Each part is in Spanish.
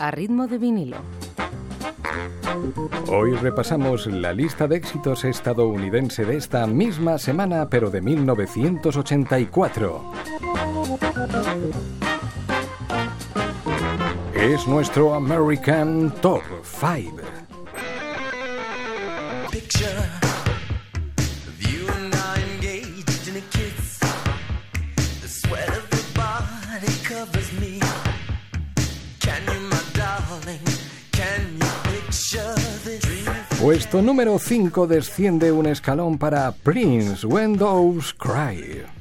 a ritmo de vinilo. Hoy repasamos la lista de éxitos estadounidense de esta misma semana, pero de 1984. Es nuestro American Top 5. Puesto número 5 desciende un escalón para Prince, When Doves Cry.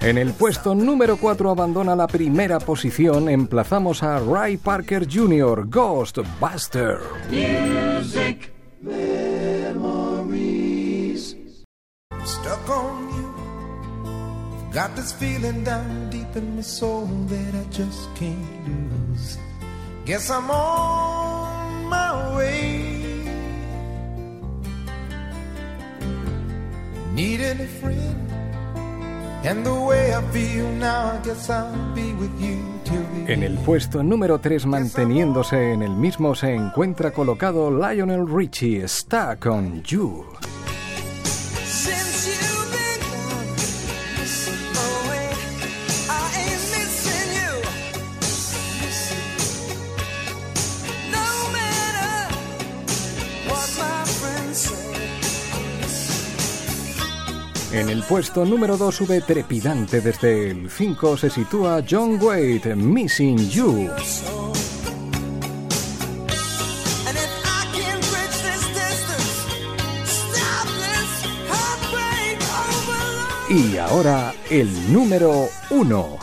En el puesto número 4 abandona la primera posición, emplazamos a Ray Parker Jr., Ghostbuster. Music memories. Stuck on you. Got this feeling down deep in my soul that I just can't lose. Guess I'm on my way. Needing a friend. En el puesto número 3, manteniéndose en el mismo, se encuentra colocado Lionel Richie, Stuck on You. En el puesto número 2 sube trepidante desde el 5 se sitúa John Wade, Missing You. Y ahora el número 1.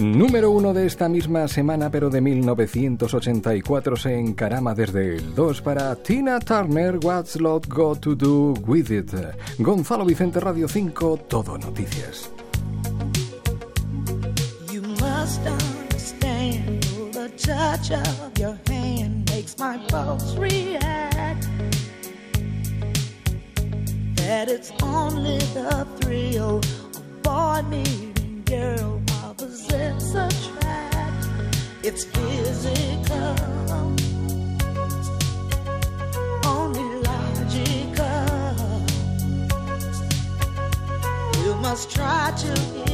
Número uno de esta misma semana, pero de 1984, se encarama desde el 2 para Tina Turner, What's Love Got to Do With It. Gonzalo Vicente Radio 5, Todo Noticias. You must understand the touch of your hand makes my pulse react. That it's only the thrill of boy meeting girl opposites attract. It's physical, only logical. You must try to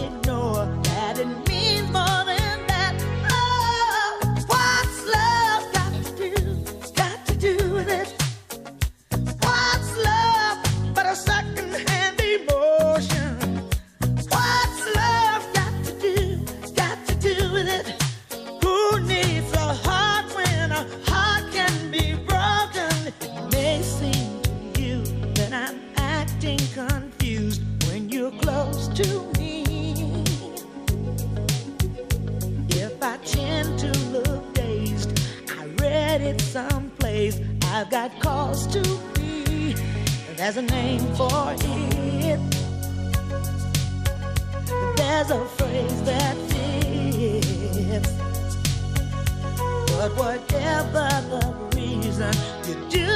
But whatever the reason, you do.